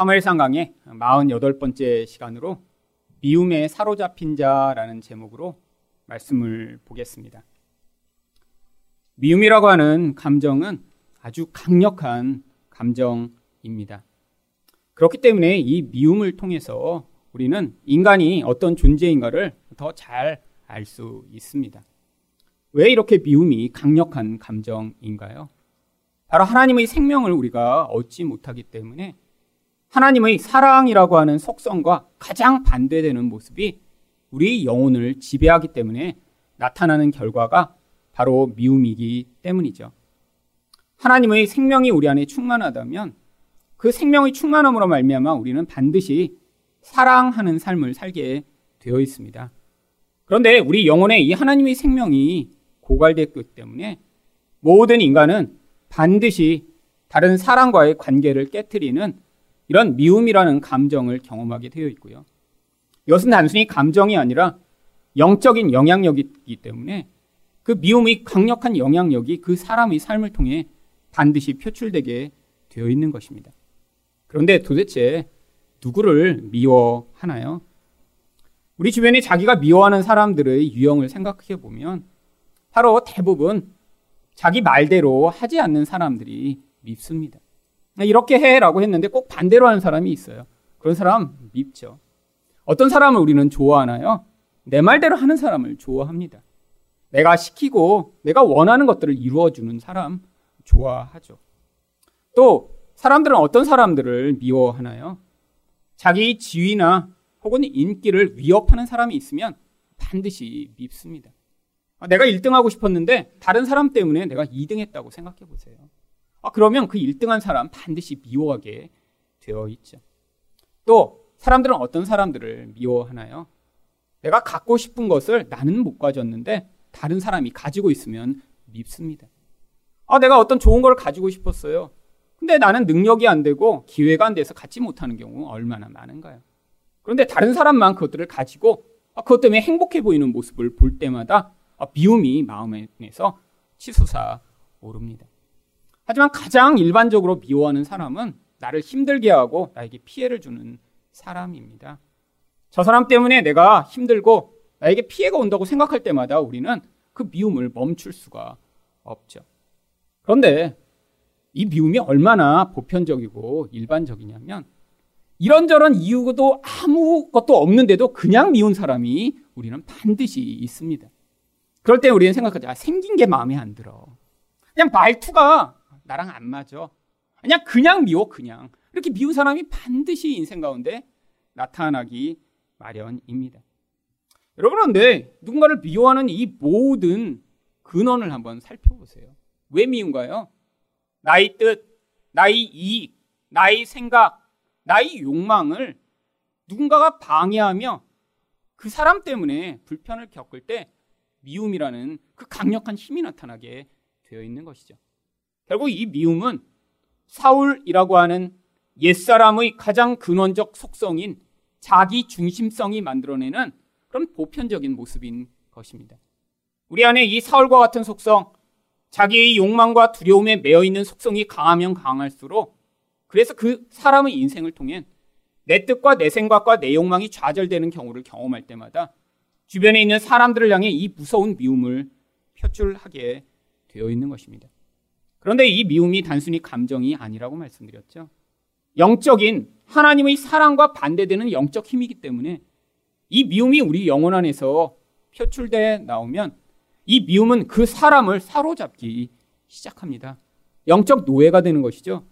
사무엘상 강의 48번째 시간으로 미움에 사로잡힌 자라는 제목으로 말씀을 보겠습니다. 미움이라고 하는 감정은 아주 강력한 감정입니다. 그렇기 때문에 이 미움을 통해서 우리는 인간이 어떤 존재인가를 더 잘 알 수 있습니다. 왜 이렇게 미움이 강력한 감정인가요? 바로 하나님의 생명을 우리가 얻지 못하기 때문에 하나님의 사랑이라고 하는 속성과 가장 반대되는 모습이 우리 영혼을 지배하기 때문에 나타나는 결과가 바로 미움이기 때문이죠. 하나님의 생명이 우리 안에 충만하다면 그 생명의 충만함으로 말미암아 우리는 반드시 사랑하는 삶을 살게 되어 있습니다. 그런데 우리 영혼에 이 하나님의 생명이 고갈됐기 때문에 모든 인간은 반드시 다른 사람과의 관계를 깨뜨리는 이런 미움이라는 감정을 경험하게 되어 있고요. 이것은 단순히 감정이 아니라 영적인 영향력이기 때문에 그 미움의 강력한 영향력이 그 사람의 삶을 통해 반드시 표출되게 되어 있는 것입니다. 그런데 도대체 누구를 미워하나요? 우리 주변에 자기가 미워하는 사람들의 유형을 생각해 보면 바로 대부분 자기 말대로 하지 않는 사람들이 밉습니다. 이렇게 해라고 했는데 꼭 반대로 하는 사람이 있어요. 그런 사람 밉죠. 어떤 사람을 우리는 좋아하나요? 내 말대로 하는 사람을 좋아합니다. 내가 시키고 내가 원하는 것들을 이루어주는 사람 좋아하죠. 또 사람들은 어떤 사람들을 미워하나요? 자기 지위나 혹은 인기를 위협하는 사람이 있으면 반드시 밉습니다. 내가 1등하고 싶었는데 다른 사람 때문에 내가 2등했다고 생각해 보세요. 아, 그러면 그 1등한 사람 반드시 미워하게 되어 있죠. 또 사람들은 어떤 사람들을 미워하나요? 내가 갖고 싶은 것을 나는 못 가졌는데 다른 사람이 가지고 있으면 밉습니다. 아, 내가 어떤 좋은 걸 가지고 싶었어요. 근데 나는 능력이 안 되고 기회가 안 돼서 갖지 못하는 경우 얼마나 많은가요? 그런데 다른 사람만 그것들을 가지고 아, 그것 때문에 행복해 보이는 모습을 볼 때마다 아, 미움이 마음에서 치솟아 오릅니다. 하지만 가장 일반적으로 미워하는 사람은 나를 힘들게 하고 나에게 피해를 주는 사람입니다. 저 사람 때문에 내가 힘들고 나에게 피해가 온다고 생각할 때마다 우리는 그 미움을 멈출 수가 없죠. 그런데 이 미움이 얼마나 보편적이고 일반적이냐면 이런저런 이유도 아무것도 없는데도 그냥 미운 사람이 우리는 반드시 있습니다. 그럴 때 우리는 생각하죠. 아, 생긴 게 마음에 안 들어. 그냥 말투가 나랑 안 맞아. 그냥 그냥 미워 그냥. 이렇게 미운 사람이 반드시 인생 가운데 나타나기 마련입니다. 여러분 그런데 누군가를 미워하는 이 모든 근원을 한번 살펴보세요. 왜 미운가요? 나의 뜻, 나의 이익, 나의 생각, 나의 욕망을 누군가가 방해하며 그 사람 때문에 불편을 겪을 때 미움이라는 그 강력한 힘이 나타나게 되어 있는 것이죠. 결국 이 미움은 사울이라고 하는 옛사람의 가장 근원적 속성인 자기 중심성이 만들어내는 그런 보편적인 모습인 것입니다. 우리 안에 이 사울과 같은 속성, 자기의 욕망과 두려움에 매여 있는 속성이 강하면 강할수록 그래서 그 사람의 인생을 통해 내 뜻과 내 생각과 내 욕망이 좌절되는 경우를 경험할 때마다 주변에 있는 사람들을 향해 이 무서운 미움을 표출하게 되어 있는 것입니다. 그런데 이 미움이 단순히 감정이 아니라고 말씀드렸죠. 영적인 하나님의 사랑과 반대되는 영적 힘이기 때문에 이 미움이 우리 영혼 안에서 표출돼 나오면 이 미움은 그 사람을 사로잡기 시작합니다. 영적 노예가 되는 것이죠.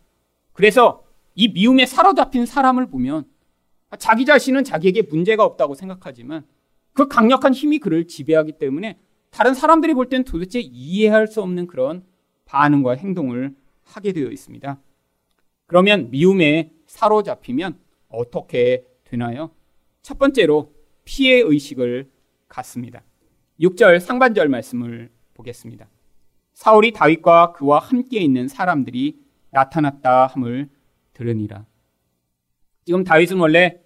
그래서 이 미움에 사로잡힌 사람을 보면 자기 자신은 자기에게 문제가 없다고 생각하지만 그 강력한 힘이 그를 지배하기 때문에 다른 사람들이 볼 땐 도대체 이해할 수 없는 그런 반응과 행동을 하게 되어 있습니다. 그러면 미움에 사로잡히면 어떻게 되나요? 첫 번째로 피해 의식을 갖습니다. 6절 상반절 말씀을 보겠습니다. 사울이 다윗과 그와 함께 있는 사람들이 나타났다 함을 들으니라. 지금 다윗은 원래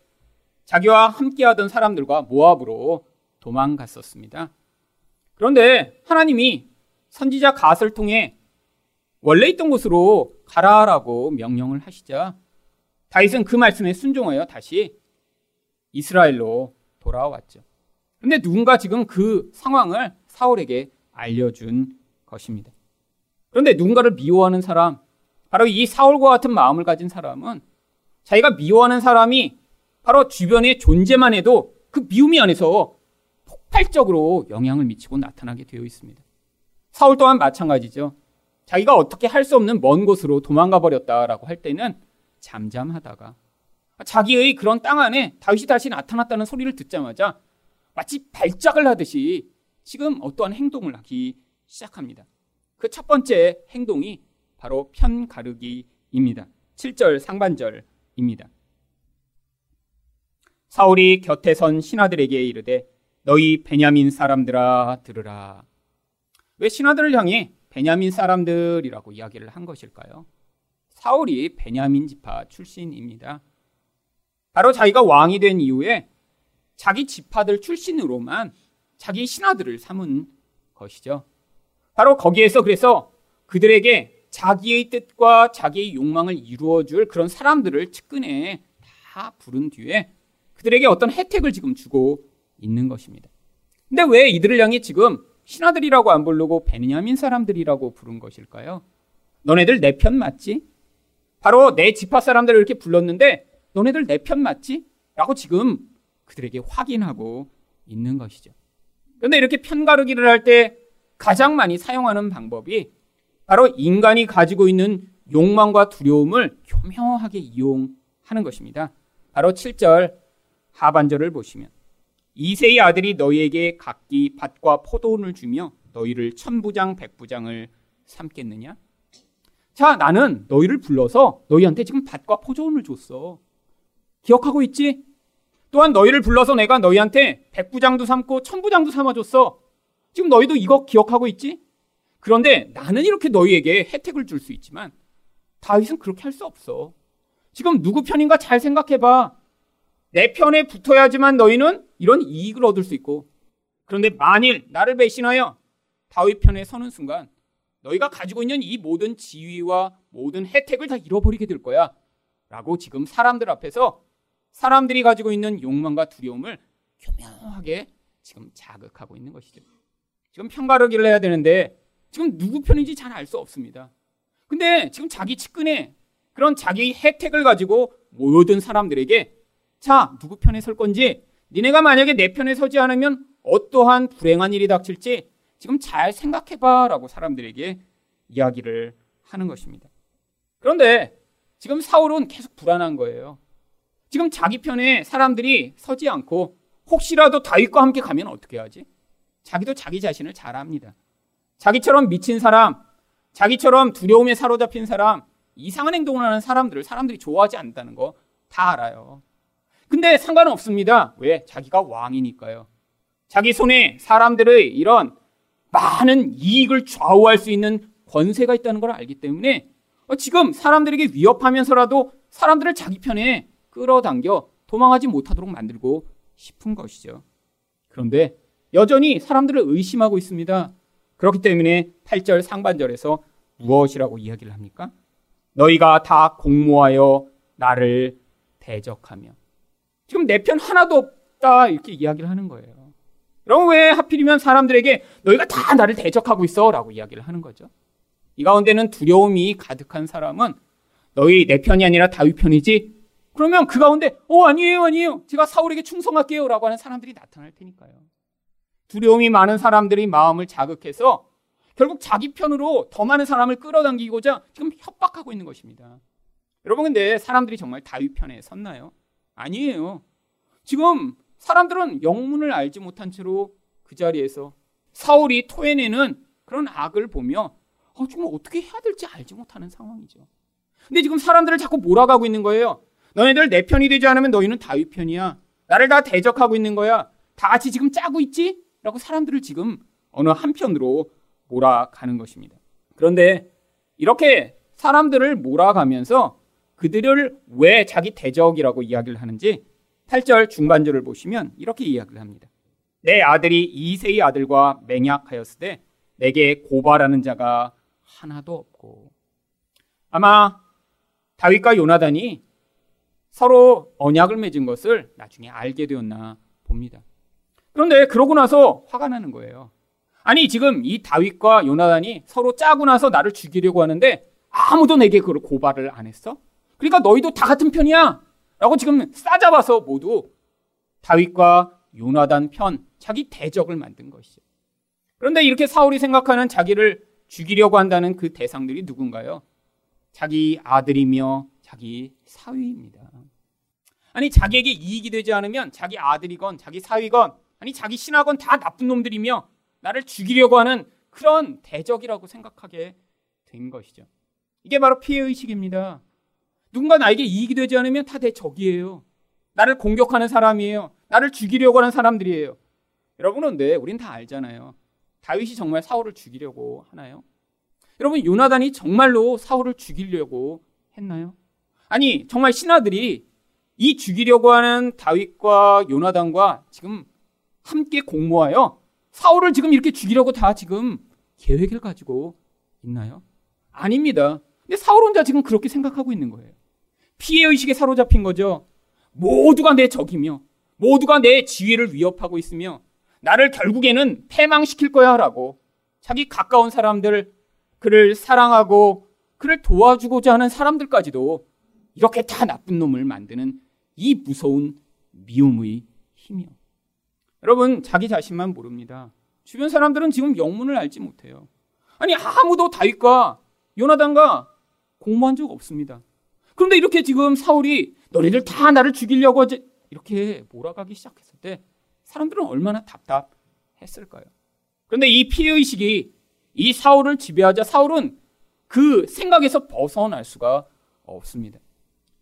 자기와 함께 하던 사람들과 모압으로 도망갔었습니다. 그런데 하나님이 선지자 갓을 통해 원래 있던 곳으로 가라라고 명령을 하시자 다윗은 그 말씀에 순종하여 다시 이스라엘로 돌아왔죠. 근데 누군가 지금 그 상황을 사울에게 알려준 것입니다. 그런데 누군가를 미워하는 사람, 바로 이 사울과 같은 마음을 가진 사람은 자기가 미워하는 사람이 바로 주변의 존재만 해도 그 미움이 안에서 폭발적으로 영향을 미치고 나타나게 되어 있습니다. 사울 또한 마찬가지죠. 자기가 어떻게 할 수 없는 먼 곳으로 도망가 버렸다라고 할 때는 잠잠하다가 자기의 그런 땅 안에 다윗이 다시 나타났다는 소리를 듣자마자 마치 발작을 하듯이 지금 어떠한 행동을 하기 시작합니다. 그 첫 번째 행동이 바로 편 가르기입니다. 7절 상반절입니다. 사울이 곁에 선 신하들에게 이르되 너희 베냐민 사람들아 들으라. 왜 신하들을 향해 베냐민 사람들이라고 이야기를 한 것일까요? 사울이 베냐민 지파 출신입니다. 바로 자기가 왕이 된 이후에 자기 지파들 출신으로만 자기 신하들을 삼은 것이죠. 바로 거기에서 그래서 그들에게 자기의 뜻과 자기의 욕망을 이루어줄 그런 사람들을 측근에 다 부른 뒤에 그들에게 어떤 혜택을 지금 주고 있는 것입니다. 근데 왜 이들을 향해 지금 신하들이라고 안 부르고 베냐민 사람들이라고 부른 것일까요? 너네들 내 편 맞지? 바로 내 지파 사람들을 이렇게 불렀는데 너네들 내 편 맞지? 라고 지금 그들에게 확인하고 있는 것이죠. 그런데 이렇게 편 가르기를 할 때 가장 많이 사용하는 방법이 바로 인간이 가지고 있는 욕망과 두려움을 교묘하게 이용하는 것입니다. 바로 7절 하반절을 보시면 이세의 아들이 너희에게 각기 밭과 포도원을 주며 너희를 천부장 백부장을 삼겠느냐? 자, 나는 너희를 불러서 너희한테 지금 밭과 포도원을 줬어. 기억하고 있지? 또한 너희를 불러서 내가 너희한테 백부장도 삼고 천부장도 삼아줬어. 지금 너희도 이거 기억하고 있지? 그런데 나는 이렇게 너희에게 혜택을 줄 수 있지만 다윗은 그렇게 할 수 없어. 지금 누구 편인가 잘 생각해봐. 내 편에 붙어야지만 너희는 이런 이익을 얻을 수 있고 그런데 만일 나를 배신하여 다윗 편에 서는 순간 너희가 가지고 있는 이 모든 지위와 모든 혜택을 다 잃어버리게 될 거야. 라고 지금 사람들 앞에서 사람들이 가지고 있는 욕망과 두려움을 교묘하게 지금 자극하고 있는 것이죠. 지금 평가르기를 해야 되는데 지금 누구 편인지 잘 알 수 없습니다. 근데 지금 자기 측근에 그런 자기 혜택을 가지고 모든 사람들에게 자, 누구 편에 설 건지 니네가 만약에 내 편에 서지 않으면 어떠한 불행한 일이 닥칠지 지금 잘 생각해봐 라고 사람들에게 이야기를 하는 것입니다. 그런데 지금 사울은 계속 불안한 거예요. 지금 자기 편에 사람들이 서지 않고 혹시라도 다윗과 함께 가면 어떻게 하지? 자기도 자기 자신을 잘 압니다. 자기처럼 미친 사람, 자기처럼 두려움에 사로잡힌 사람, 이상한 행동을 하는 사람들을 사람들이 좋아하지 않는다는 거 다 알아요. 근데 상관은 없습니다. 왜? 자기가 왕이니까요. 자기 손에 사람들의 이런 많은 이익을 좌우할 수 있는 권세가 있다는 걸 알기 때문에 지금 사람들에게 위협하면서라도 사람들을 자기 편에 끌어당겨 도망하지 못하도록 만들고 싶은 것이죠. 그런데 여전히 사람들을 의심하고 있습니다. 그렇기 때문에 8절 상반절에서 무엇이라고 이야기를 합니까? 너희가 다 공모하여 나를 대적하며 지금 내 편 하나도 없다 이렇게 이야기를 하는 거예요. 여러분 왜 하필이면 사람들에게 너희가 다 나를 대적하고 있어라고 이야기를 하는 거죠. 이 가운데는 두려움이 가득한 사람은 너희 내 편이 아니라 다윗 편이지 그러면 그 가운데 어 아니에요 아니에요 제가 사울에게 충성할게요라고 하는 사람들이 나타날 테니까요. 두려움이 많은 사람들이 마음을 자극해서 결국 자기 편으로 더 많은 사람을 끌어당기고자 지금 협박하고 있는 것입니다. 여러분 근데 사람들이 정말 다윗 편에 섰나요? 아니에요. 지금 사람들은 영문을 알지 못한 채로 그 자리에서 사울이 토해내는 그런 악을 보며 어, 정말 어떻게 해야 될지 알지 못하는 상황이죠. 근데 지금 사람들을 자꾸 몰아가고 있는 거예요. 너희들 내 편이 되지 않으면 너희는 다윗 편이야. 나를 다 대적하고 있는 거야. 다 같이 지금 짜고 있지? 라고 사람들을 지금 어느 한편으로 몰아가는 것입니다. 그런데 이렇게 사람들을 몰아가면서 그들을 왜 자기 대적이라고 이야기를 하는지 8절 중반절을 보시면 이렇게 이야기를 합니다. 내 아들이 이세의 아들과 맹약하였을 때 내게 고발하는 자가 하나도 없고 아마 다윗과 요나단이 서로 언약을 맺은 것을 나중에 알게 되었나 봅니다. 그런데 그러고 나서 화가 나는 거예요. 아니 지금 이 다윗과 요나단이 서로 짜고 나서 나를 죽이려고 하는데 아무도 내게 그걸 고발을 안 했어? 그러니까 너희도 다 같은 편이야. 라고 지금 싸잡아서 모두 다윗과 요나단 편 자기 대적을 만든 것이죠. 그런데 이렇게 사울이 생각하는 자기를 죽이려고 한다는 그 대상들이 누군가요? 자기 아들이며 자기 사위입니다. 아니 자기에게 이익이 되지 않으면 자기 아들이건 자기 사위건 아니 자기 신하건 다 나쁜 놈들이며 나를 죽이려고 하는 그런 대적이라고 생각하게 된 것이죠. 이게 바로 피해 의식입니다. 누군가 나에게 이익이 되지 않으면 다 내 적이에요. 나를 공격하는 사람이에요. 나를 죽이려고 하는 사람들이에요. 여러분은 네, 우린 다 알잖아요. 다윗이 정말 사울을 죽이려고 하나요? 여러분 요나단이 정말로 사울을 죽이려고 했나요? 아니 정말 신하들이 이 죽이려고 하는 다윗과 요나단과 지금 함께 공모하여 사울을 지금 이렇게 죽이려고 다 지금 계획을 가지고 있나요? 아닙니다. 근데 사울 혼자 지금 그렇게 생각하고 있는 거예요. 피해 의식에 사로잡힌 거죠. 모두가 내 적이며 모두가 내 지위를 위협하고 있으며 나를 결국에는 패망시킬 거야라고 자기 가까운 사람들 그를 사랑하고 그를 도와주고자 하는 사람들까지도 이렇게 다 나쁜 놈을 만드는 이 무서운 미움의 힘이요. 여러분 자기 자신만 모릅니다. 주변 사람들은 지금 영문을 알지 못해요. 아니 아무도 다윗과 요나단과 공모한 적 없습니다. 그런데 이렇게 지금 사울이 너희들 다 나를 죽이려고 이렇게 몰아가기 시작했을 때 사람들은 얼마나 답답했을까요? 그런데 이 피해의식이 이 사울을 지배하자 사울은 그 생각에서 벗어날 수가 없습니다.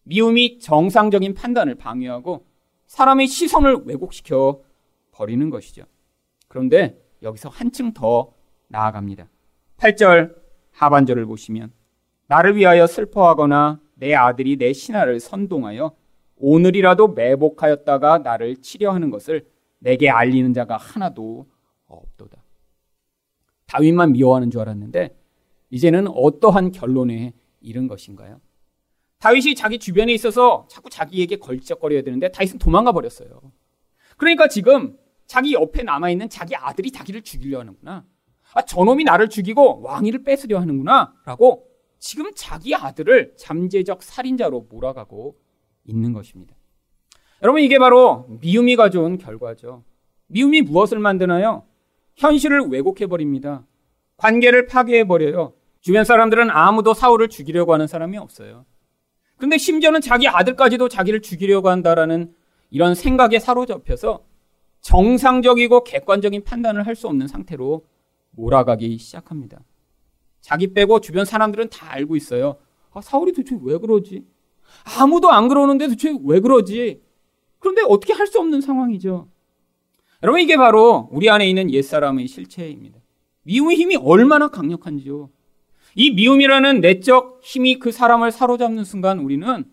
미움이 정상적인 판단을 방해하고 사람의 시선을 왜곡시켜 버리는 것이죠. 그런데 여기서 한층 더 나아갑니다. 8절 하반절을 보시면 나를 위하여 슬퍼하거나 내 아들이 내 신하를 선동하여 오늘이라도 매복하였다가 나를 치려하는 것을 내게 알리는 자가 하나도 없도다. 다윗만 미워하는 줄 알았는데 이제는 어떠한 결론에 이른 것인가요? 다윗이 자기 주변에 있어서 자꾸 자기에게 걸쩍거려야 되는데 다윗은 도망가 버렸어요. 그러니까 지금 자기 옆에 남아있는 자기 아들이 자기를 죽이려 하는구나. 아, 저놈이 나를 죽이고 왕위를 뺏으려 하는구나. 라고 지금 자기 아들을 잠재적 살인자로 몰아가고 있는 것입니다. 여러분, 이게 바로 미움이 가져온 결과죠. 미움이 무엇을 만드나요? 현실을 왜곡해 버립니다. 관계를 파괴해 버려요. 주변 사람들은 아무도 사울을 죽이려고 하는 사람이 없어요. 근데 심지어는 자기 아들까지도 자기를 죽이려고 한다라는 이런 생각에 사로잡혀서 정상적이고 객관적인 판단을 할 수 없는 상태로 몰아가기 시작합니다. 자기 빼고 주변 사람들은 다 알고 있어요. 아, 사울이 도대체 왜 그러지? 아무도 안 그러는데 도대체 왜 그러지? 그런데 어떻게 할 수 없는 상황이죠. 여러분 이게 바로 우리 안에 있는 옛사람의 실체입니다. 미움의 힘이 얼마나 강력한지요. 이 미움이라는 내적 힘이 그 사람을 사로잡는 순간 우리는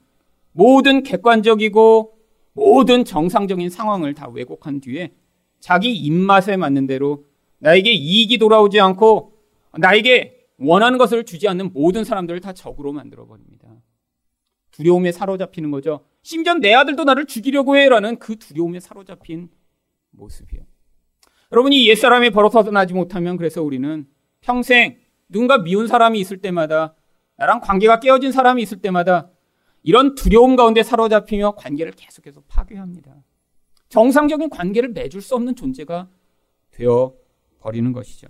모든 객관적이고 모든 정상적인 상황을 다 왜곡한 뒤에 자기 입맛에 맞는 대로 나에게 이익이 돌아오지 않고 나에게 원하는 것을 주지 않는 모든 사람들을 다 적으로 만들어 버립니다. 두려움에 사로잡히는 거죠. 심지어 내 아들도 나를 죽이려고 해 라는 그 두려움에 사로잡힌 모습이에요. 여러분이 옛사람이 벌어서나지 못하면 그래서 우리는 평생 누군가 미운 사람이 있을 때마다 나랑 관계가 깨어진 사람이 있을 때마다 이런 두려움 가운데 사로잡히며 관계를 계속해서 파괴합니다. 정상적인 관계를 맺을 수 없는 존재가 되어 버리는 것이죠.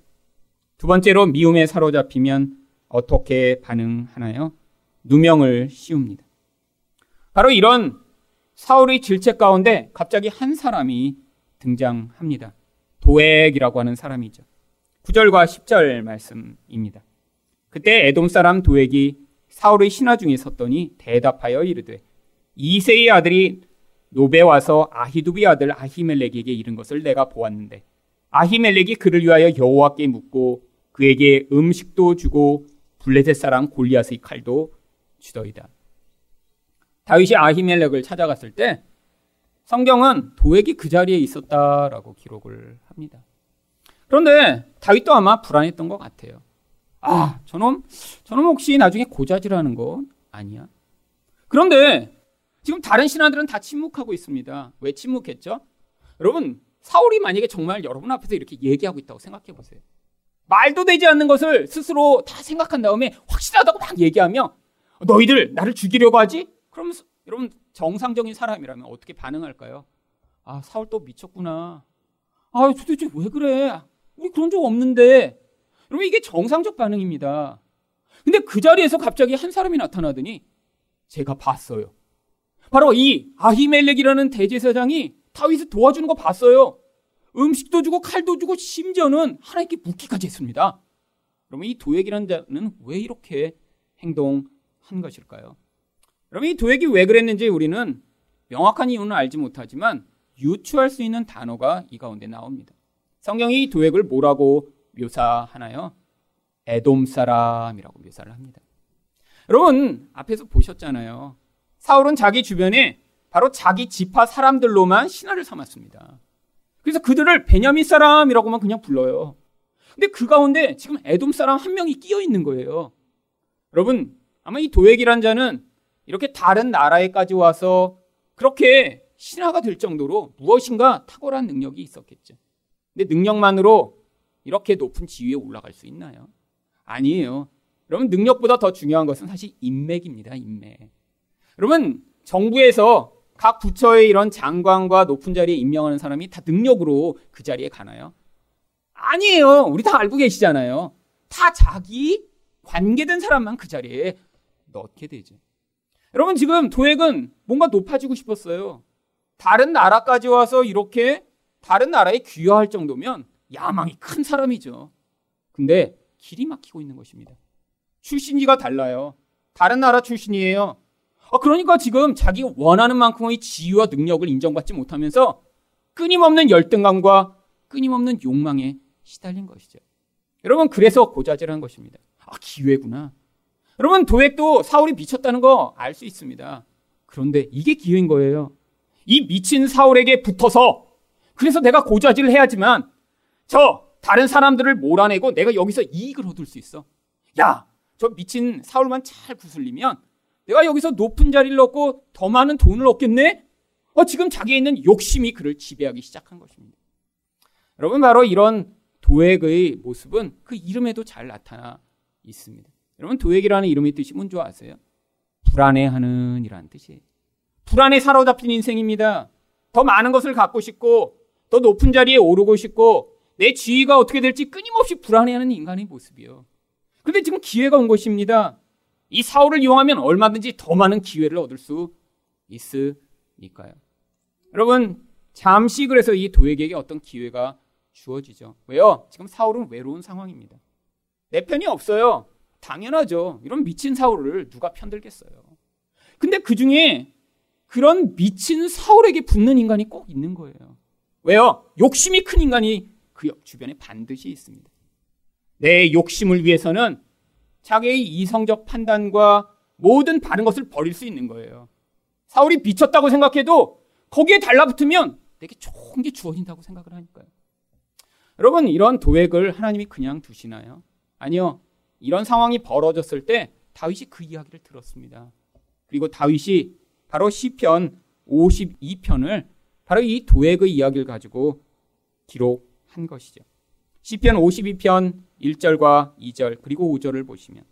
두 번째로 미움에 사로잡히면 어떻게 반응하나요? 누명을 씌웁니다. 바로 이런 사울의 질책 가운데 갑자기 한 사람이 등장합니다. 도액이라고 하는 사람이죠. 9절과 10절 말씀입니다. 그때 에돔 사람 도액이 사울의 신하 중에 섰더니 대답하여 이르되 이세의 아들이 노베 와서 아히두비 아들 아히멜렉에게 이른 것을 내가 보았는데 아히멜렉이 그를 위하여 여호와께 묻고 그에게 음식도 주고 블레셋 사람 골리앗의 칼도 주더이다. 다윗이 아히멜렉을 찾아갔을 때 성경은 도액이 그 자리에 있었다라고 기록을 합니다. 그런데 다윗도 아마 불안했던 것 같아요. 아, 저놈, 저놈 혹시 나중에 고자질하는 거 아니야? 그런데 지금 다른 신하들은 다 침묵하고 있습니다. 왜 침묵했죠? 여러분, 사울이 만약에 정말 여러분 앞에서 이렇게 얘기하고 있다고 생각해 보세요. 말도 되지 않는 것을 스스로 다 생각한 다음에 확실하다고 막 얘기하며 너희들 나를 죽이려고 하지? 그러면 여러분 정상적인 사람이라면 어떻게 반응할까요? 아, 사울 또 미쳤구나. 아, 도대체 왜 그래? 우리 그런 적 없는데. 여러분 이게 정상적 반응입니다. 근데 그 자리에서 갑자기 한 사람이 나타나더니 제가 봤어요. 바로 이 아히멜렉이라는 대제사장이 다윗을 도와주는 거 봤어요. 음식도 주고 칼도 주고 심지어는 하나님께 묻기까지 했습니다. 그러면 이 도액이라는 자는 왜 이렇게 행동한 것일까요? 그러면 이 도액이 왜 그랬는지 우리는 명확한 이유는 알지 못하지만 유추할 수 있는 단어가 이 가운데 나옵니다. 성경이 이 도액을 뭐라고 묘사하나요? 에돔 사람이라고 묘사를 합니다. 여러분 앞에서 보셨잖아요. 사울은 자기 주변에 바로 자기 지파 사람들로만 신하를 삼았습니다. 그래서 그들을 베냐민 사람이라고만 그냥 불러요. 근데 그 가운데 지금 에돔 사람 한 명이 끼어 있는 거예요. 여러분 아마 이 도액이란 자는 이렇게 다른 나라에까지 와서 그렇게 신하가 될 정도로 무엇인가 탁월한 능력이 있었겠죠. 근데 능력만으로 이렇게 높은 지위에 올라갈 수 있나요? 아니에요. 여러분 능력보다 더 중요한 것은 사실 인맥입니다. 인맥. 여러분 정부에서 각 부처의 이런 장관과 높은 자리에 임명하는 사람이 다 능력으로 그 자리에 가나요? 아니에요. 우리 다 알고 계시잖아요. 다 자기 관계된 사람만 그 자리에 넣게 되죠. 여러분 지금 도액은 뭔가 높아지고 싶었어요. 다른 나라까지 와서 이렇게 다른 나라에 귀화할 정도면 야망이 큰 사람이죠. 근데 길이 막히고 있는 것입니다. 출신지가 달라요. 다른 나라 출신이에요. 아, 그러니까 지금 자기 원하는 만큼의 지위와 능력을 인정받지 못하면서 끊임없는 열등감과 끊임없는 욕망에 시달린 것이죠. 여러분, 그래서 고자질한 것입니다. 아, 기회구나. 여러분, 도액도 사울이 미쳤다는 거 알 수 있습니다. 그런데 이게 기회인 거예요. 이 미친 사울에게 붙어서 그래서 내가 고자질을 해야지만 저 다른 사람들을 몰아내고 내가 여기서 이익을 얻을 수 있어. 야, 저 미친 사울만 잘 구슬리면 내가 여기서 높은 자리를 얻고 더 많은 돈을 얻겠네? 어, 지금 자기에 있는 욕심이 그를 지배하기 시작한 것입니다. 여러분, 바로 이런 도액의 모습은 그 이름에도 잘 나타나 있습니다. 여러분, 도액이라는 이름의 뜻이 뭔지 아세요? 불안해하는 이라는 뜻이에요. 불안에 사로잡힌 인생입니다. 더 많은 것을 갖고 싶고, 더 높은 자리에 오르고 싶고, 내 지위가 어떻게 될지 끊임없이 불안해하는 인간의 모습이요. 근데 지금 기회가 온 것입니다. 이 사울을 이용하면 얼마든지 더 많은 기회를 얻을 수 있으니까요. 여러분, 잠시 그래서 이 도에게 어떤 기회가 주어지죠. 왜요? 지금 사울은 외로운 상황입니다. 내 편이 없어요. 당연하죠. 이런 미친 사울을 누가 편들겠어요. 근데 그 중에 그런 미친 사울에게 붙는 인간이 꼭 있는 거예요. 왜요? 욕심이 큰 인간이 그 주변에 반드시 있습니다. 내 욕심을 위해서는 자기의 이성적 판단과 모든 다른 것을 버릴 수 있는 거예요. 사울이 미쳤다고 생각해도 거기에 달라붙으면 내게 좋은 게 주어진다고 생각을 하니까요. 여러분, 이런 도액을 하나님이 그냥 두시나요? 아니요. 이런 상황이 벌어졌을 때 다윗이 그 이야기를 들었습니다. 그리고 다윗이 바로 시편 52편을 바로 이 도액의 이야기를 가지고 기록한 것이죠. 시편 52편 1절과 2절 그리고 5절을 보시면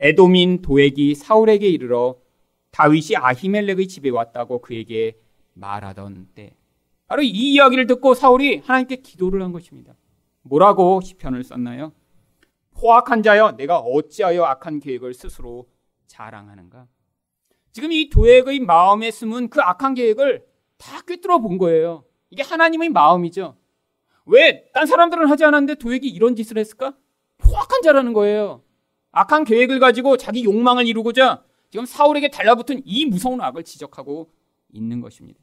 에도민 도액이 사울에게 이르러 다윗이 아히멜렉의 집에 왔다고 그에게 말하던 때 바로 이 이야기를 듣고 사울이 하나님께 기도를 한 것입니다. 뭐라고 시편을 썼나요? 포악한 자여 내가 어찌하여 악한 계획을 스스로 자랑하는가? 지금 이 도액의 마음에 숨은 그 악한 계획을 다 꿰뚫어 본 거예요. 이게 하나님의 마음이죠. 왜? 딴 사람들은 하지 않았는데 도액이 이런 짓을 했을까? 포악한 자라는 거예요. 악한 계획을 가지고 자기 욕망을 이루고자 지금 사울에게 달라붙은 이 무서운 악을 지적하고 있는 것입니다.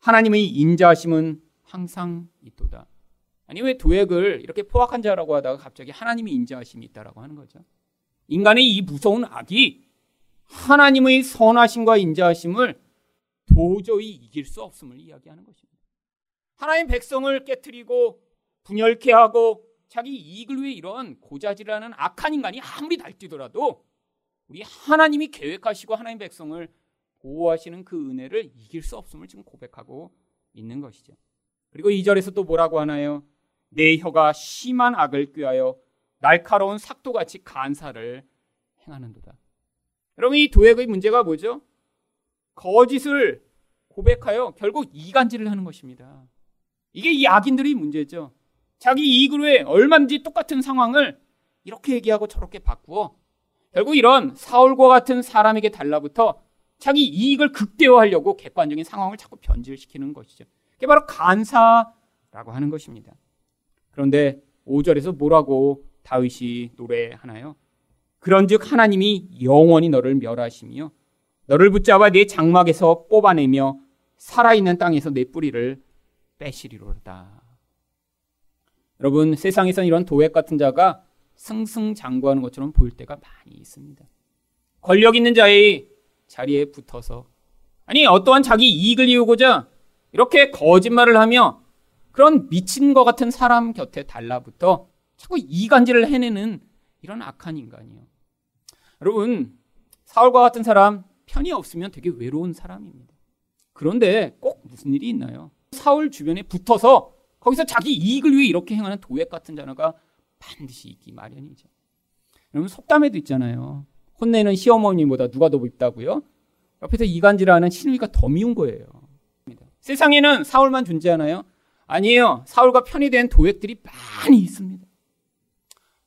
하나님의 인자하심은 항상 있도다. 아니 왜 도액을 이렇게 포악한 자라고 하다가 갑자기 하나님의 인자하심이 있다라고 하는 거죠. 인간의 이 무서운 악이 하나님의 선하심과 인자하심을 도저히 이길 수 없음을 이야기하는 것입니다. 하나님 백성을 깨뜨리고 분열케 하고 자기 이익을 위해 이런 고자질하는 악한 인간이 아무리 날뛰더라도 우리 하나님이 계획하시고 하나님 백성을 보호하시는 그 은혜를 이길 수 없음을 지금 고백하고 있는 것이죠. 그리고 이절에서또 뭐라고 하나요? 내 혀가 심한 악을 꾀하여 날카로운 삭도같이 간사를 행하는도다. 여러분 이 도액의 문제가 뭐죠? 거짓을 고백하여 결국 이간질을 하는 것입니다. 이게 이 악인들의 문제죠. 자기 이익을 위해 얼마든지 똑같은 상황을 이렇게 얘기하고 저렇게 바꾸어 결국 이런 사울과 같은 사람에게 달라붙어 자기 이익을 극대화하려고 객관적인 상황을 자꾸 변질시키는 것이죠. 그게 바로 간사라고 하는 것입니다. 그런데 5절에서 뭐라고 다윗이 노래하나요? 그런즉 하나님이 영원히 너를 멸하시며 너를 붙잡아 네 장막에서 뽑아내며 살아있는 땅에서 내 뿌리를 빼시리로다. 여러분 세상에선 이런 도액 같은 자가 승승장구하는 것처럼 보일 때가 많이 있습니다. 권력 있는 자의 자리에 붙어서 아니 어떠한 자기 이익을 이루고자 이렇게 거짓말을 하며 그런 미친 것 같은 사람 곁에 달라붙어 자꾸 이간질을 해내는 이런 악한 인간이요. 여러분 사울과 같은 사람 편이 없으면 되게 외로운 사람입니다. 그런데 꼭 무슨 일이 있나요? 사울 주변에 붙어서 거기서 자기 이익을 위해 이렇게 행하는 도액 같은 자가 반드시 있기 마련이죠. 여러분 속담에도 있잖아요. 혼내는 시어머니보다 누가 더 밉다고요? 옆에서 이간질하는 시누이가 더 미운 거예요. 세상에는 사울만 존재하나요? 아니에요. 사울과 편이 된 도액들이 많이 있습니다.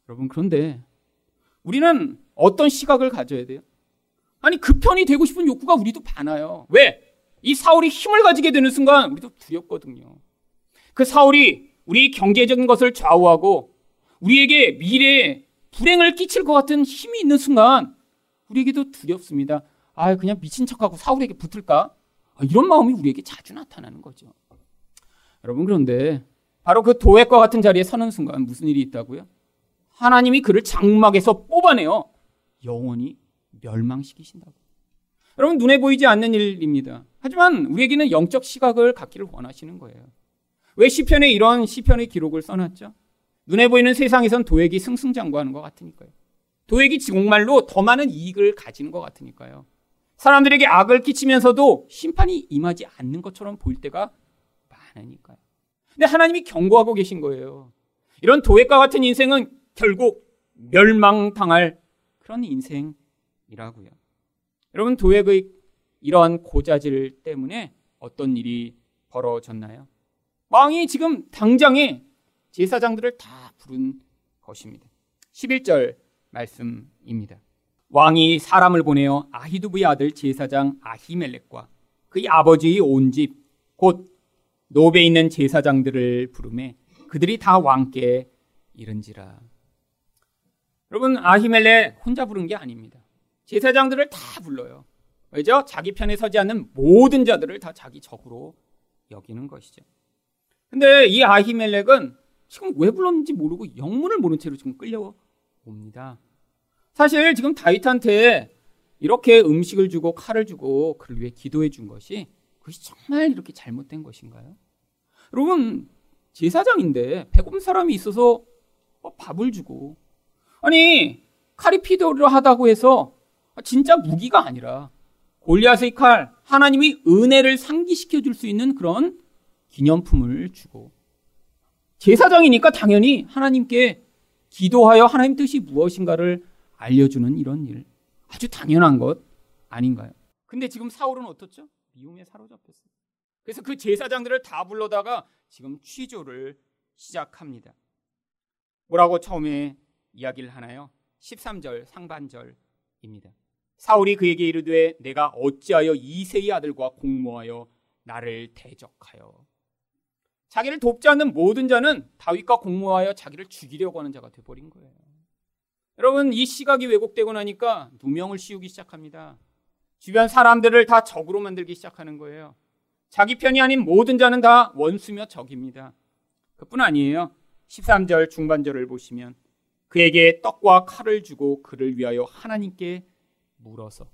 여러분 그런데 우리는 어떤 시각을 가져야 돼요? 아니 그 편이 되고 싶은 욕구가 우리도 많아요. 왜? 이 사울이 힘을 가지게 되는 순간 우리도 두렵거든요. 그 사울이 우리 경제적인 것을 좌우하고 우리에게 미래에 불행을 끼칠 것 같은 힘이 있는 순간 우리에게도 두렵습니다. 아, 그냥 미친 척하고 사울에게 붙을까? 아, 이런 마음이 우리에게 자주 나타나는 거죠. 여러분, 그런데 바로 그 도액과 같은 자리에 서는 순간 무슨 일이 있다고요? 하나님이 그를 장막에서 뽑아내어 영원히 멸망시키신다고. 여러분, 눈에 보이지 않는 일입니다. 하지만 우리에게는 영적 시각을 갖기를 원하시는 거예요. 왜 시편에 이런 시편의 기록을 써놨죠? 눈에 보이는 세상에선 도액이 승승장구하는 것 같으니까요. 도액이 정말로 더 많은 이익을 가지는 것 같으니까요. 사람들에게 악을 끼치면서도 심판이 임하지 않는 것처럼 보일 때가 많으니까요. 근데 하나님이 경고하고 계신 거예요. 이런 도액과 같은 인생은 결국 멸망당할 그런 인생이라고요. 여러분 도액의 이러한 고자질 때문에 어떤 일이 벌어졌나요? 왕이 지금 당장에 제사장들을 다 부른 것입니다. 11절 말씀입니다. 왕이 사람을 보내어 아히두브의 아들 제사장 아히멜렉과 그의 아버지의 온 집 곧 노베 있는 제사장들을 부르매 그들이 다 왕께 이른지라. 여러분 아히멜렉 혼자 부른 게 아닙니다. 제사장들을 다 불러요. 왜죠? 자기 편에 서지 않는 모든 자들을 다 자기 적으로 여기는 것이죠. 근데 이 아히멜렉은 지금 왜 불렀는지 모르고 영문을 모른 채로 지금 끌려옵니다. 사실 지금 다윗한테 이렇게 음식을 주고 칼을 주고 그를 위해 기도해 준 것이 그것이 정말 이렇게 잘못된 것인가요? 여러분 제사장인데 배고픈 사람이 있어서 뭐 밥을 주고 아니 칼이 필요로 하다고 해서 진짜 무기가 아니라 골리앗의 칼 하나님이 은혜를 상기시켜 줄 수 있는 그런 기념품을 주고 제사장이니까 당연히 하나님께 기도하여 하나님 뜻이 무엇인가를 알려주는 이런 일. 아주 당연한 것 아닌가요? 근데 지금 사울은 어떻죠? 미움에 사로잡혔어요. 그래서 그 제사장들을 다 불러다가 지금 취조를 시작합니다. 뭐라고 처음에 이야기를 하나요? 13절 상반절입니다. 사울이 그에게 이르되 내가 어찌하여 이세의 아들과 공모하여 나를 대적하여 자기를 돕지 않는 모든 자는 다윗과 공모하여 자기를 죽이려고 하는 자가 되버린 거예요. 여러분 이 시각이 왜곡되고 나니까 누명을 씌우기 시작합니다. 주변 사람들을 다 적으로 만들기 시작하는 거예요. 자기 편이 아닌 모든 자는 다 원수며 적입니다. 그뿐 아니에요. 13절 중반절을 보시면 그에게 떡과 칼을 주고 그를 위하여 하나님께 물어서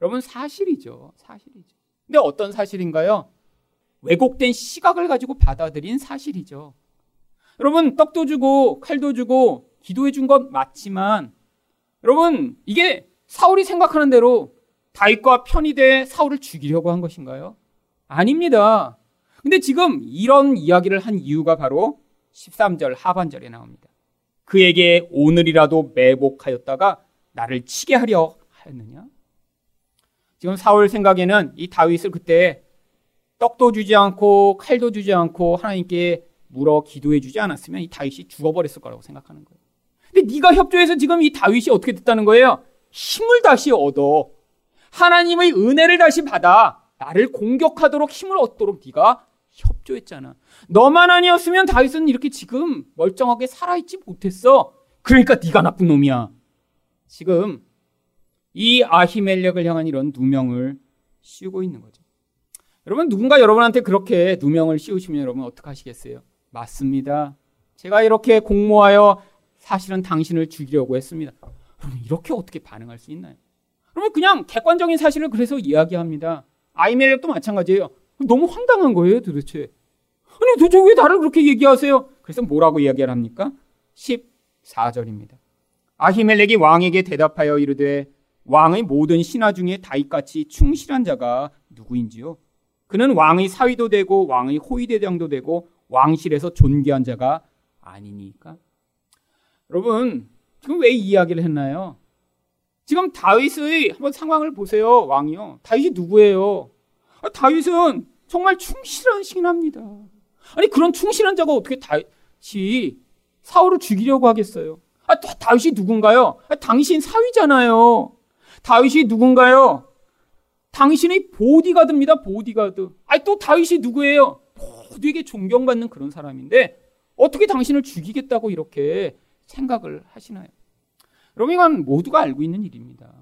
여러분 사실이죠. 사실이죠. 근데 어떤 사실인가요? 왜곡된 시각을 가지고 받아들인 사실이죠. 여러분, 떡도 주고 칼도 주고 기도해 준 건 맞지만 여러분, 이게 사울이 생각하는 대로 다윗과 편의돼 사울을 죽이려고 한 것인가요? 아닙니다. 근데 지금 이런 이야기를 한 이유가 바로 13절 하반절에 나옵니다. 그에게 오늘이라도 매복하였다가 나를 치게 하려 하였느냐? 지금 사울 생각에는 이 다윗을 그때 떡도 주지 않고 칼도 주지 않고 하나님께 물어 기도해 주지 않았으면 이 다윗이 죽어버렸을 거라고 생각하는 거예요. 근데 네가 협조해서 지금 이 다윗이 어떻게 됐다는 거예요? 힘을 다시 얻어 하나님의 은혜를 다시 받아 나를 공격하도록 힘을 얻도록 네가 협조했잖아. 너만 아니었으면 다윗은 이렇게 지금 멀쩡하게 살아있지 못했어. 그러니까 네가 나쁜 놈이야. 지금 이 아히멜렉을 향한 이런 누명을 씌우고 있는 거죠. 여러분 누군가 여러분한테 그렇게 누명을 씌우시면 여러분 어떻게 하시겠어요? 맞습니다. 제가 이렇게 공모하여 사실은 당신을 죽이려고 했습니다. 그럼 이렇게 어떻게 반응할 수 있나요? 그러면 그냥 객관적인 사실을 그래서 이야기합니다. 아이멜렉도 마찬가지예요. 너무 황당한 거예요, 도대체. 아니, 도대체 왜 나를 그렇게 얘기하세요? 그래서 뭐라고 이야기를 합니까? 14절입니다. 아히멜렉이 왕에게 대답하여 이르되 왕의 모든 신하 중에 다윗같이 충실한 자가 누구인지요? 그는 왕의 사위도 되고 왕의 호위대장도 되고 왕실에서 존귀한 자가 아니니까. 여러분, 지금 왜 이 이야기를 했나요? 지금 다윗의 한번 상황을 보세요, 왕이요. 다윗이 누구예요? 아, 다윗은 정말 충실한 신합니다. 아니 그런 충실한 자가 어떻게 다윗이 사울을 죽이려고 하겠어요? 아, 다윗이 누군가요? 아, 당신 사위잖아요. 다윗이 누군가요? 당신의 보디가드입니다. 보디가드. 아, 또 다윗이 누구예요? 모두에게 존경받는 그런 사람인데 어떻게 당신을 죽이겠다고 이렇게 생각을 하시나요? 여러분 이건 모두가 알고 있는 일입니다.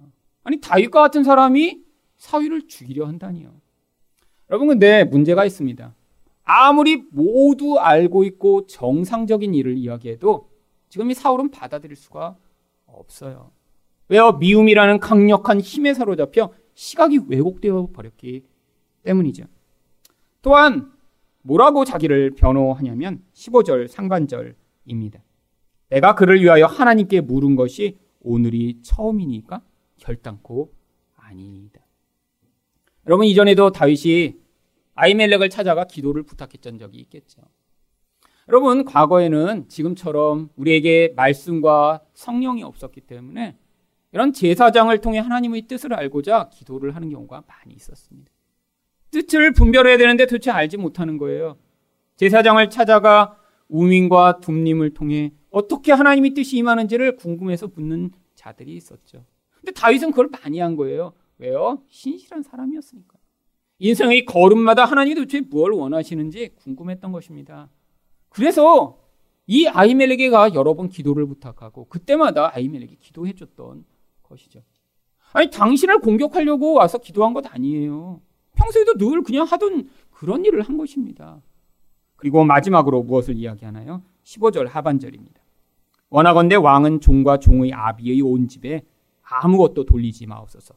아니 다윗과 같은 사람이 사위를 죽이려 한다니요. 여러분 근데 문제가 있습니다. 아무리 모두 알고 있고 정상적인 일을 이야기해도 지금 이 사울은 받아들일 수가 없어요. 왜요? 미움이라는 강력한 힘에 사로잡혀 시각이 왜곡되어 버렸기 때문이죠. 또한 뭐라고 자기를 변호하냐면 15절 상반절입니다. 내가 그를 위하여 하나님께 물은 것이 오늘이 처음이니까 결단코 아니다. 여러분 이전에도 다윗이 아이멜렉을 찾아가 기도를 부탁했던 적이 있겠죠. 여러분, 과거에는 지금처럼 우리에게 말씀과 성령이 없었기 때문에 이런 제사장을 통해 하나님의 뜻을 알고자 기도를 하는 경우가 많이 있었습니다. 뜻을 분별해야 되는데 도대체 알지 못하는 거예요. 제사장을 찾아가 우민과 둠님을 통해 어떻게 하나님의 뜻이 임하는지를 궁금해서 묻는 자들이 있었죠. 근데 다윗은 그걸 많이 한 거예요. 왜요? 신실한 사람이었으니까. 인생의 걸음마다 하나님이 도대체 무엇을 원하시는지 궁금했던 것입니다. 그래서 이 아이멜렉에가 여러 번 기도를 부탁하고 그때마다 아이멜렉이 기도해 줬던 것이죠. 아니 당신을 공격하려고 와서 기도한 것 아니에요. 평소에도 늘 그냥 하던 그런 일을 한 것입니다. 그리고 마지막으로 무엇을 이야기하나요? 15절 하반절입니다. 원하건대 왕은 종과 종의 아비의 온 집에 아무것도 돌리지 마옵소서.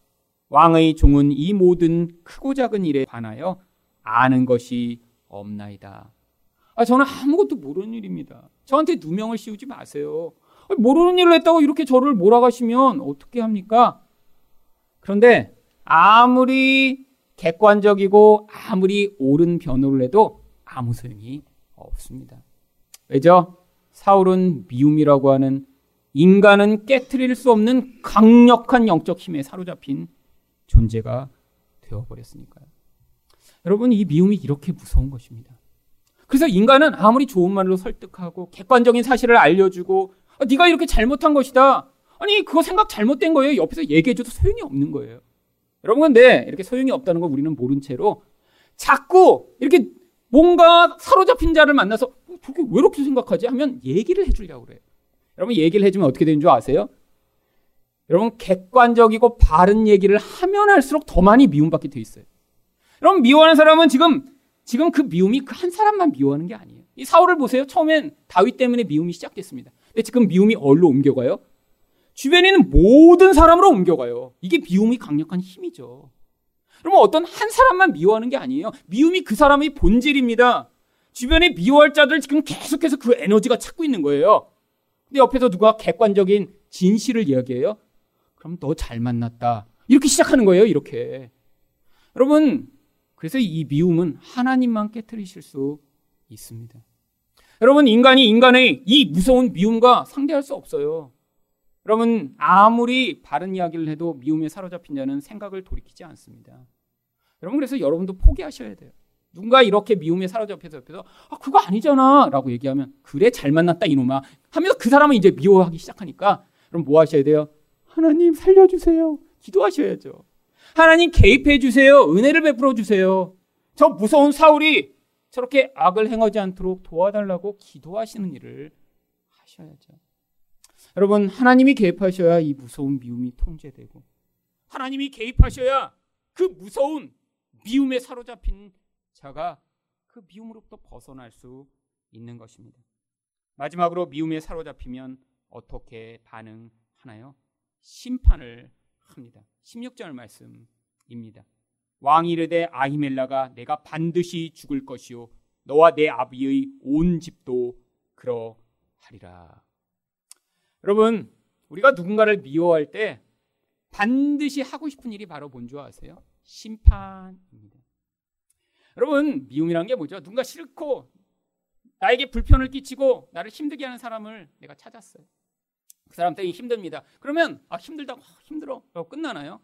왕의 종은 이 모든 크고 작은 일에 관하여 아는 것이 없나이다. 아, 저는 아무것도 모르는 일입니다. 저한테 누명을 씌우지 마세요. 모르는 일을 했다고 이렇게 저를 몰아가시면 어떻게 합니까? 그런데 아무리 객관적이고 아무리 옳은 변호를 해도 아무 소용이 없습니다. 왜죠? 사울은 미움이라고 하는 인간은 깨뜨릴 수 없는 강력한 영적 힘에 사로잡힌 존재가 되어버렸으니까요. 여러분, 이 미움이 이렇게 무서운 것입니다. 그래서 인간은 아무리 좋은 말로 설득하고 객관적인 사실을 알려주고 아, 네가 이렇게 잘못한 것이다. 아니 그거 생각 잘못된 거예요. 옆에서 얘기해줘도 소용이 없는 거예요. 여러분 근데 이렇게 소용이 없다는 걸 우리는 모른 채로 자꾸 이렇게 뭔가 사로잡힌 자를 만나서 어, 저게 왜 이렇게 생각하지 하면 얘기를 해주려고 그래요. 여러분 얘기를 해주면 어떻게 되는 줄 아세요? 여러분 객관적이고 바른 얘기를 하면 할수록 더 많이 미움받게 돼 있어요. 여러분 미워하는 사람은 지금 지금 그 미움이 그 한 사람만 미워하는 게 아니에요. 이 사울을 보세요. 처음엔 다윗 때문에 미움이 시작됐습니다. 지금 미움이 어디로 옮겨가요? 주변에 있는 모든 사람으로 옮겨가요. 이게 미움이 강력한 힘이죠. 그러면 어떤 한 사람만 미워하는 게 아니에요. 미움이 그 사람의 본질입니다. 주변에 미워할 자들 지금 계속해서 그 에너지가 찾고 있는 거예요. 근데 옆에서 누가 객관적인 진실을 이야기해요? 그럼 너 잘 만났다. 이렇게 시작하는 거예요, 이렇게. 여러분, 그래서 이 미움은 하나님만 깨뜨리실 수 있습니다. 여러분, 인간이 인간의 이 무서운 미움과 상대할 수 없어요. 여러분, 아무리 바른 이야기를 해도 미움에 사로잡힌 자는 생각을 돌이키지 않습니다. 여러분, 그래서 여러분도 포기하셔야 돼요. 누군가 이렇게 미움에 사로잡혀서 옆에서 아 그거 아니잖아 라고 얘기하면 그래 잘 만났다 이놈아 하면서 그 사람은 이제 미워하기 시작하니까 그럼 뭐 하셔야 돼요? 하나님 살려주세요. 기도하셔야죠. 하나님 개입해 주세요. 은혜를 베풀어 주세요. 저 무서운 사울이 저렇게 악을 행하지 않도록 도와달라고 기도하시는 일을 하셔야죠. 여러분, 하나님이 개입하셔야 이 무서운 미움이 통제되고, 하나님이 개입하셔야 그 무서운 미움에 사로잡힌 자가 그 미움으로부터 벗어날 수 있는 것입니다. 마지막으로 미움에 사로잡히면 어떻게 반응하나요? 심판을 합니다. 16절 말씀입니다. 왕이 이르되 아히멜라가 내가 반드시 죽을 것이요 너와 내 아비의 온 집도 그러하리라. 여러분, 우리가 누군가를 미워할 때 반드시 하고 싶은 일이 바로 뭔지 아세요? 심판입니다. 여러분, 미움이란 게 뭐죠? 누군가 싫고 나에게 불편을 끼치고 나를 힘들게 하는 사람을 내가 찾았어요. 그 사람 때문에 힘듭니다. 그러면 아 힘들다 힘들어 라고 끝나나요?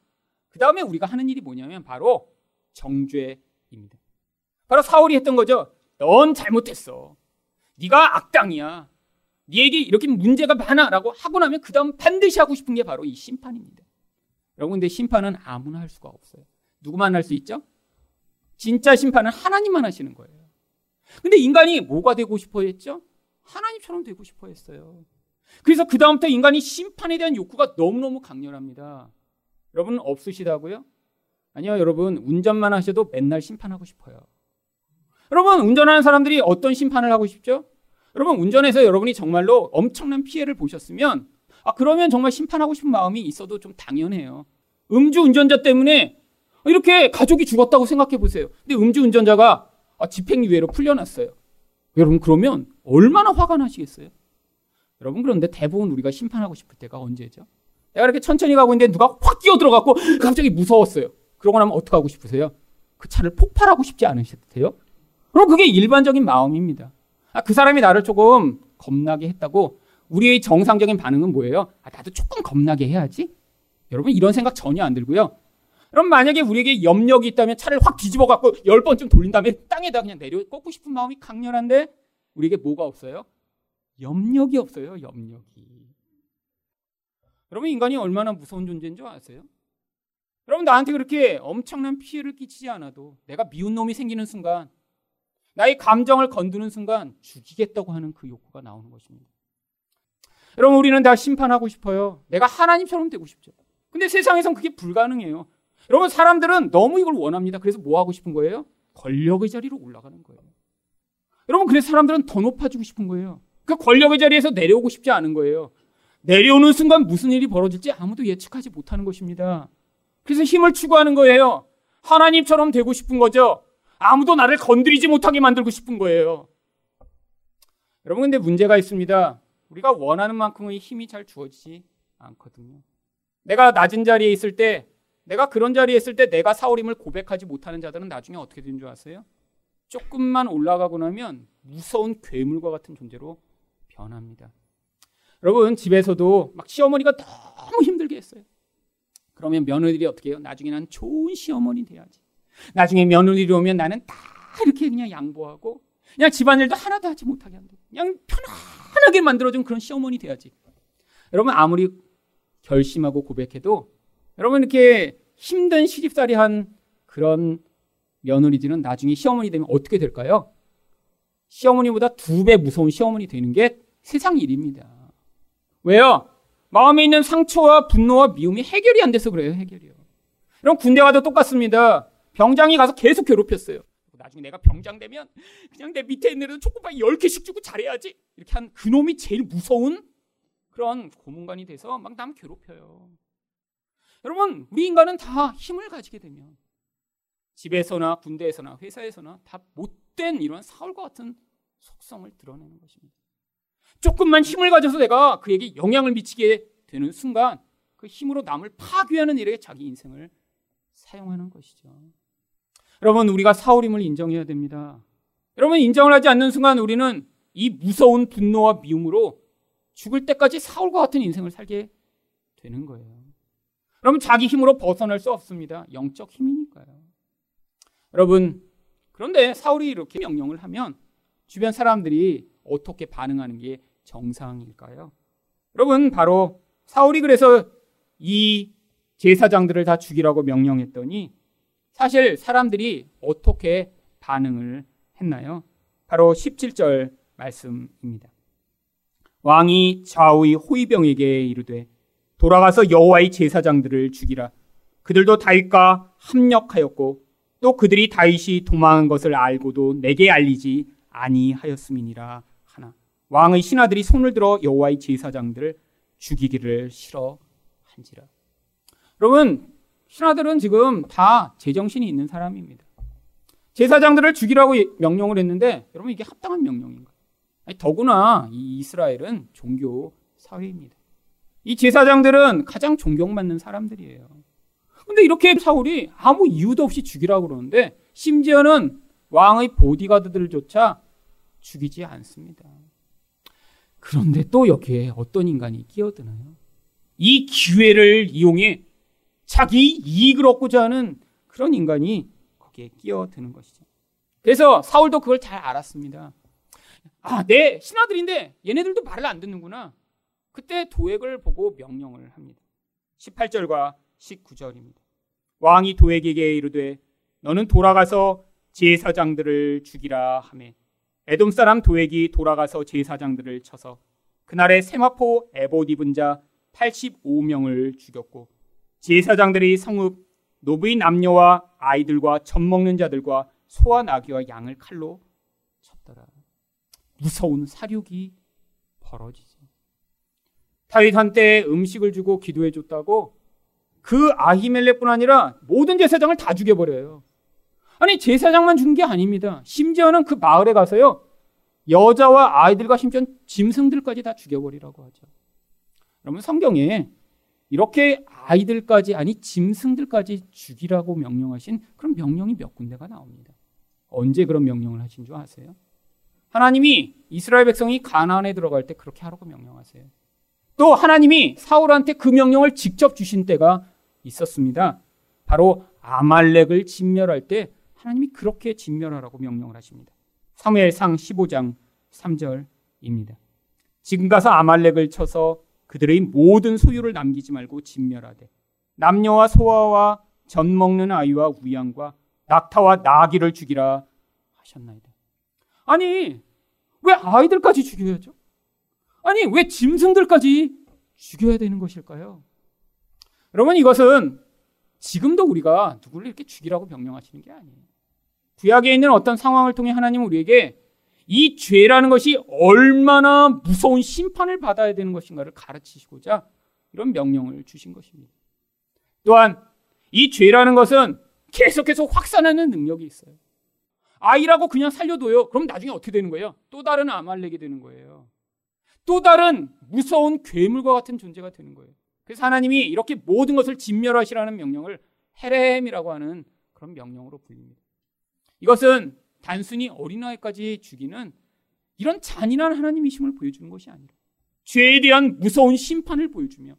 그 다음에 우리가 하는 일이 뭐냐면 바로 정죄입니다. 바로 사울이 했던 거죠. 넌 잘못했어. 네가 악당이야. 네에게 이렇게 문제가 많아라고 하고 나면 그 다음 반드시 하고 싶은 게 바로 이 심판입니다. 여러분 근데 심판은 아무나 할 수가 없어요. 누구만 할 수 있죠? 진짜 심판은 하나님만 하시는 거예요. 근데 인간이 뭐가 되고 싶어 했죠? 하나님처럼 되고 싶어 했어요. 그래서 그다음부터 인간이 심판에 대한 욕구가 너무너무 강렬합니다. 여러분 없으시다고요? 아니요, 여러분 운전만 하셔도 맨날 심판하고 싶어요. 여러분 운전하는 사람들이 어떤 심판을 하고 싶죠? 여러분 운전해서 여러분이 정말로 엄청난 피해를 보셨으면 아 그러면 정말 심판하고 싶은 마음이 있어도 좀 당연해요. 음주 운전자 때문에 이렇게 가족이 죽었다고 생각해 보세요. 근데 음주 운전자가 아, 집행유예로 풀려났어요. 여러분 그러면 얼마나 화가 나시겠어요? 여러분 그런데 대부분 우리가 심판하고 싶을 때가 언제죠? 내가 이렇게 천천히 가고 있는데 누가 확 끼어 들어갔고 갑자기 무서웠어요. 그러고 나면 어떻게 하고 싶으세요? 그 차를 폭발하고 싶지 않으세요? 그럼 그게 일반적인 마음입니다. 아, 그 사람이 나를 조금 겁나게 했다고 우리의 정상적인 반응은 뭐예요? 아, 나도 조금 겁나게 해야지? 여러분 이런 생각 전혀 안 들고요. 그럼 만약에 우리에게 염력이 있다면 차를 확 뒤집어 갖고 열 번쯤 돌린 다음에 땅에다 그냥 내려 꽂고 싶은 마음이 강렬한데 우리에게 뭐가 없어요? 염력이 없어요. 염력이. 여러분 인간이 얼마나 무서운 존재인 줄 아세요? 여러분 나한테 그렇게 엄청난 피해를 끼치지 않아도 내가 미운 놈이 생기는 순간 나의 감정을 건드는 순간 죽이겠다고 하는 그 욕구가 나오는 것입니다. 여러분 우리는 다 심판하고 싶어요. 내가 하나님처럼 되고 싶죠. 근데 세상에선 그게 불가능해요. 여러분 사람들은 너무 이걸 원합니다. 그래서 뭐 하고 싶은 거예요? 권력의 자리로 올라가는 거예요. 여러분 그래서 사람들은 더 높아지고 싶은 거예요. 그 권력의 자리에서 내려오고 싶지 않은 거예요. 내려오는 순간 무슨 일이 벌어질지 아무도 예측하지 못하는 것입니다. 그래서 힘을 추구하는 거예요. 하나님처럼 되고 싶은 거죠. 아무도 나를 건드리지 못하게 만들고 싶은 거예요. 여러분 근데 문제가 있습니다. 우리가 원하는 만큼의 힘이 잘 주어지지 않거든요. 내가 낮은 자리에 있을 때 내가 그런 자리에 있을 때 내가 사울임을 고백하지 못하는 자들은 나중에 어떻게 되는 줄 아세요? 조금만 올라가고 나면 무서운 괴물과 같은 존재로 변합니다. 여러분 집에서도 막 시어머니가 너무 힘들게 했어요. 그러면 며느리들이 어떻게 해요? 나중에 난 좋은 시어머니 돼야지. 나중에 며느리로 오면 나는 다 이렇게 그냥 양보하고 그냥 집안일도 하나도 하지 못하게 한다. 그냥 편안하게 만들어준 그런 시어머니 돼야지. 여러분 아무리 결심하고 고백해도 여러분 이렇게 힘든 시집살이 한 그런 며느리들은 나중에 시어머니 되면 어떻게 될까요? 시어머니보다 두 배 무서운 시어머니 되는 게 세상 일입니다. 왜요? 마음에 있는 상처와 분노와 미움이 해결이 안 돼서 그래요, 해결이요. 그럼 군대 가도 똑같습니다. 병장이 가서 계속 괴롭혔어요. 나중에 내가 병장 되면 그냥 내 밑에 있는 애들 초코파이 10개씩 주고 잘해야지. 이렇게 한 그놈이 제일 무서운 그런 고문관이 돼서 막 남 괴롭혀요. 여러분, 우리 인간은 다 힘을 가지게 되면 집에서나 군대에서나 회사에서나 다 못된 이런 사울과 같은 속성을 드러내는 것입니다. 조금만 힘을 가져서 내가 그에게 영향을 미치게 되는 순간 그 힘으로 남을 파괴하는 일에 자기 인생을 사용하는 것이죠. 여러분, 우리가 사울임을 인정해야 됩니다. 여러분, 인정을 하지 않는 순간 우리는 이 무서운 분노와 미움으로 죽을 때까지 사울과 같은 인생을 살게 되는 거예요. 여러분, 자기 힘으로 벗어날 수 없습니다. 영적 힘이니까요. 여러분, 그런데 사울이 이렇게 명령을 하면 주변 사람들이 어떻게 반응하는 게 정상일까요? 여러분, 바로 사울이 그래서 이 제사장들을 다 죽이라고 명령했더니 사실 사람들이 어떻게 반응을 했나요? 바로 17절 말씀입니다. 왕이 좌우의 호위병에게 이르되 돌아가서 여호와의 제사장들을 죽이라. 그들도 다윗과 합력하였고 또 그들이 다윗이 도망한 것을 알고도 내게 알리지 아니하였음이니라. 왕의 신하들이 손을 들어 여호와의 제사장들을 죽이기를 싫어한지라. 여러분 신하들은 지금 다 제정신이 있는 사람입니다. 제사장들을 죽이라고 명령을 했는데 여러분 이게 합당한 명령인가요? 아니, 더구나 이 이스라엘은 종교 사회입니다. 이 제사장들은 가장 존경받는 사람들이에요. 근데 이렇게 사울이 아무 이유도 없이 죽이라고 그러는데 심지어는 왕의 보디가드들조차 죽이지 않습니다. 그런데 또 여기에 어떤 인간이 끼어드나요? 이 기회를 이용해 자기 이익을 얻고자 하는 그런 인간이 거기에 끼어드는 것이죠. 그래서 사울도 그걸 잘 알았습니다. 아, 내 신하들인데 얘네들도 말을 안 듣는구나. 그때 도액을 보고 명령을 합니다. 18절과 19절입니다. 왕이 도액에게 이르되 너는 돌아가서 제사장들을 죽이라 하매 에돔 사람 도액이 돌아가서 제사장들을 쳐서 그날에 세마포 에봇 입은 자 85명을 죽였고 제사장들이 성읍 노부인 남녀와 아이들과 젖 먹는 자들과 소와 나귀와 양을 칼로 쳤더라. 무서운 사륙이 벌어지죠. 다윗 한때 음식을 주고 기도해 줬다고 그 아히멜렉뿐 아니라 모든 제사장을 다 죽여버려요. 아니 제사장만 죽은 게 아닙니다. 심지어는 그 마을에 가서요 여자와 아이들과 심지어 짐승들까지 다 죽여버리라고 하죠. 여러분 성경에 이렇게 아이들까지 아니 짐승들까지 죽이라고 명령하신 그런 명령이 몇 군데가 나옵니다. 언제 그런 명령을 하신 줄 아세요? 하나님이 이스라엘 백성이 가나안에 들어갈 때 그렇게 하라고 명령하세요. 또 하나님이 사울한테 그 명령을 직접 주신 때가 있었습니다. 바로 아말렉을 진멸할 때 하나님이 그렇게 진멸하라고 명령을 하십니다. 사무엘상 15장 3절입니다. 지금 가서 아말렉을 쳐서 그들의 모든 소유를 남기지 말고 진멸하되 남녀와 소아와 전 먹는 아이와 우양과 낙타와 나귀를 죽이라 하셨나이다. 아니 왜 아이들까지 죽여야죠? 아니 왜 짐승들까지 죽여야 되는 것일까요? 여러분 이것은 지금도 우리가 누구를 이렇게 죽이라고 명령하시는 게 아니에요. 구약에 있는 어떤 상황을 통해 하나님은 우리에게 이 죄라는 것이 얼마나 무서운 심판을 받아야 되는 것인가를 가르치시고자 이런 명령을 주신 것입니다. 또한 이 죄라는 것은 계속해서 확산하는 능력이 있어요. 아이라고 그냥 살려둬요. 그럼 나중에 어떻게 되는 거예요? 또 다른 아말렉이 되는 거예요. 또 다른 무서운 괴물과 같은 존재가 되는 거예요. 그래서 하나님이 이렇게 모든 것을 진멸하시라는 명령을 헤렘이라고 하는 그런 명령으로 불립니다. 이것은 단순히 어린아이까지 죽이는 이런 잔인한 하나님이심을 보여주는 것이 아니라 죄에 대한 무서운 심판을 보여주며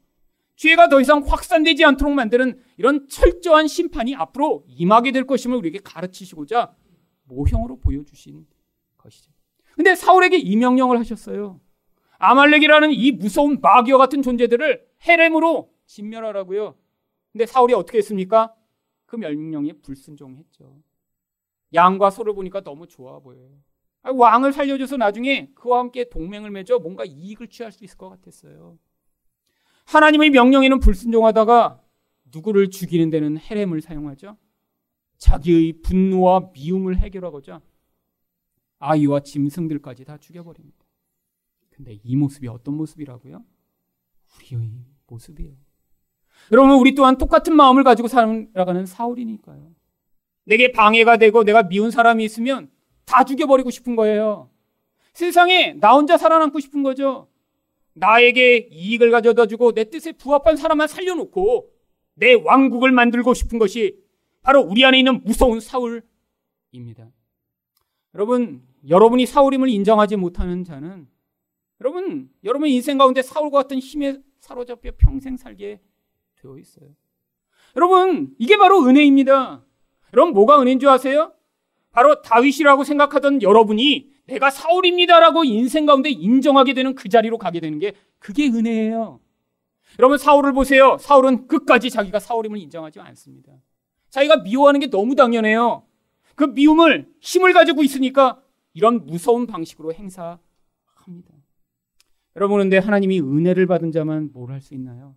죄가 더 이상 확산되지 않도록 만드는 이런 철저한 심판이 앞으로 임하게 될 것임을 우리에게 가르치시고자 모형으로 보여주신 것이죠. 근데 사울에게 이 명령을 하셨어요. 아말렉이라는 이 무서운 마귀와 같은 존재들을 헤렘으로 진멸하라고요. 근데 사울이 어떻게 했습니까? 그 명령에 불순종했죠. 양과 소를 보니까 너무 좋아 보여요. 왕을 살려줘서 나중에 그와 함께 동맹을 맺어 뭔가 이익을 취할 수 있을 것 같았어요. 하나님의 명령에는 불순종하다가 누구를 죽이는 데는 헤렘을 사용하죠. 자기의 분노와 미움을 해결하고자 아이와 짐승들까지 다 죽여버립니다. 근데 이 모습이 어떤 모습이라고요? 우리의 모습이에요. 여러분, 우리 또한 똑같은 마음을 가지고 살아가는 사울이니까요. 내게 방해가 되고 내가 미운 사람이 있으면 다 죽여버리고 싶은 거예요. 세상에 나 혼자 살아남고 싶은 거죠. 나에게 이익을 가져다 주고 내 뜻에 부합한 사람만 살려놓고 내 왕국을 만들고 싶은 것이 바로 우리 안에 있는 무서운 사울입니다. 여러분, 여러분이 사울임을 인정하지 못하는 자는 여러분, 여러분 인생 가운데 사울과 같은 힘에 사로잡혀 평생 살게 되어 있어요. 여러분, 이게 바로 은혜입니다. 여러분, 뭐가 은혜인 줄 아세요? 바로 다윗이라고 생각하던 여러분이 내가 사울입니다라고 인생 가운데 인정하게 되는 그 자리로 가게 되는 게 그게 은혜예요. 여러분 사울을 보세요. 사울은 끝까지 자기가 사울임을 인정하지 않습니다. 자기가 미워하는 게 너무 당연해요. 그 미움을 힘을 가지고 있으니까 이런 무서운 방식으로 행사합니다. 여러분 근데 하나님이 은혜를 받은 자만 뭘 할 수 있나요?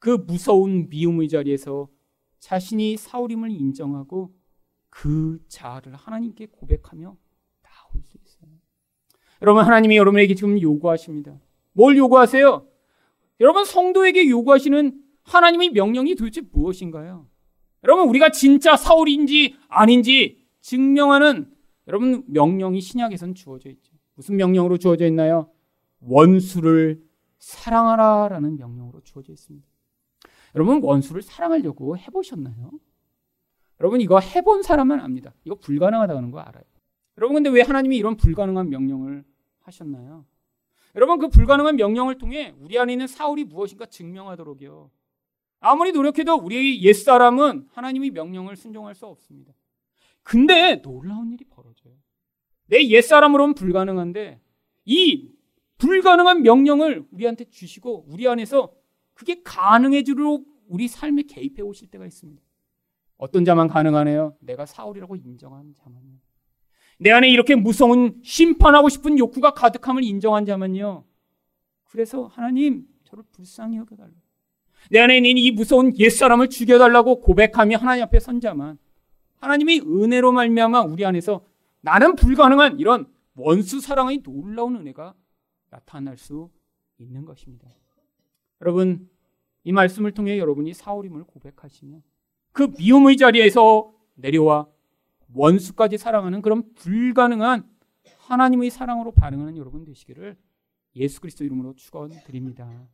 그 무서운 미움의 자리에서 자신이 사울임을 인정하고 그 자아를 하나님께 고백하며 나올 수 있어요. 여러분 하나님이 여러분에게 지금 요구하십니다. 뭘 요구하세요? 여러분 성도에게 요구하시는 하나님의 명령이 도대체 무엇인가요? 여러분 우리가 진짜 사울인지 아닌지 증명하는 여러분 명령이 신약에선 주어져 있죠. 무슨 명령으로 주어져 있나요? 원수를 사랑하라라는 명령으로 주어져 있습니다. 여러분 원수를 사랑하려고 해보셨나요? 여러분 이거 해본 사람만 압니다. 이거 불가능하다는 거 알아요. 여러분 근데 왜 하나님이 이런 불가능한 명령을 하셨나요? 여러분 그 불가능한 명령을 통해 우리 안에 있는 사울이 무엇인가 증명하도록요. 아무리 노력해도 우리 옛사람은 하나님의 명령을 순종할 수 없습니다. 근데 놀라운 일이 벌어져요. 내 옛사람으로는 불가능한데 이 불가능한 명령을 우리한테 주시고 우리 안에서 그게 가능해지도록 우리 삶에 개입해 오실 때가 있습니다. 어떤 자만 가능하네요? 내가 사울이라고 인정한 자만요. 내 안에 이렇게 무서운 심판하고 싶은 욕구가 가득함을 인정한 자만요. 그래서 하나님 저를 불쌍히 여겨달라. 내 안에 있는 이 무서운 옛사람을 죽여달라고 고백하며 하나님 앞에 선 자만 하나님이 은혜로 말미암아 우리 안에서 나는 불가능한 이런 원수 사랑의 놀라운 은혜가 나타날 수 있는 것입니다. 여러분 이 말씀을 통해 여러분이 사울임을 고백하시며 그 미움의 자리에서 내려와 원수까지 사랑하는 그런 불가능한 하나님의 사랑으로 반응하는 여러분 되시기를 예수 그리스도 이름으로 축원드립니다.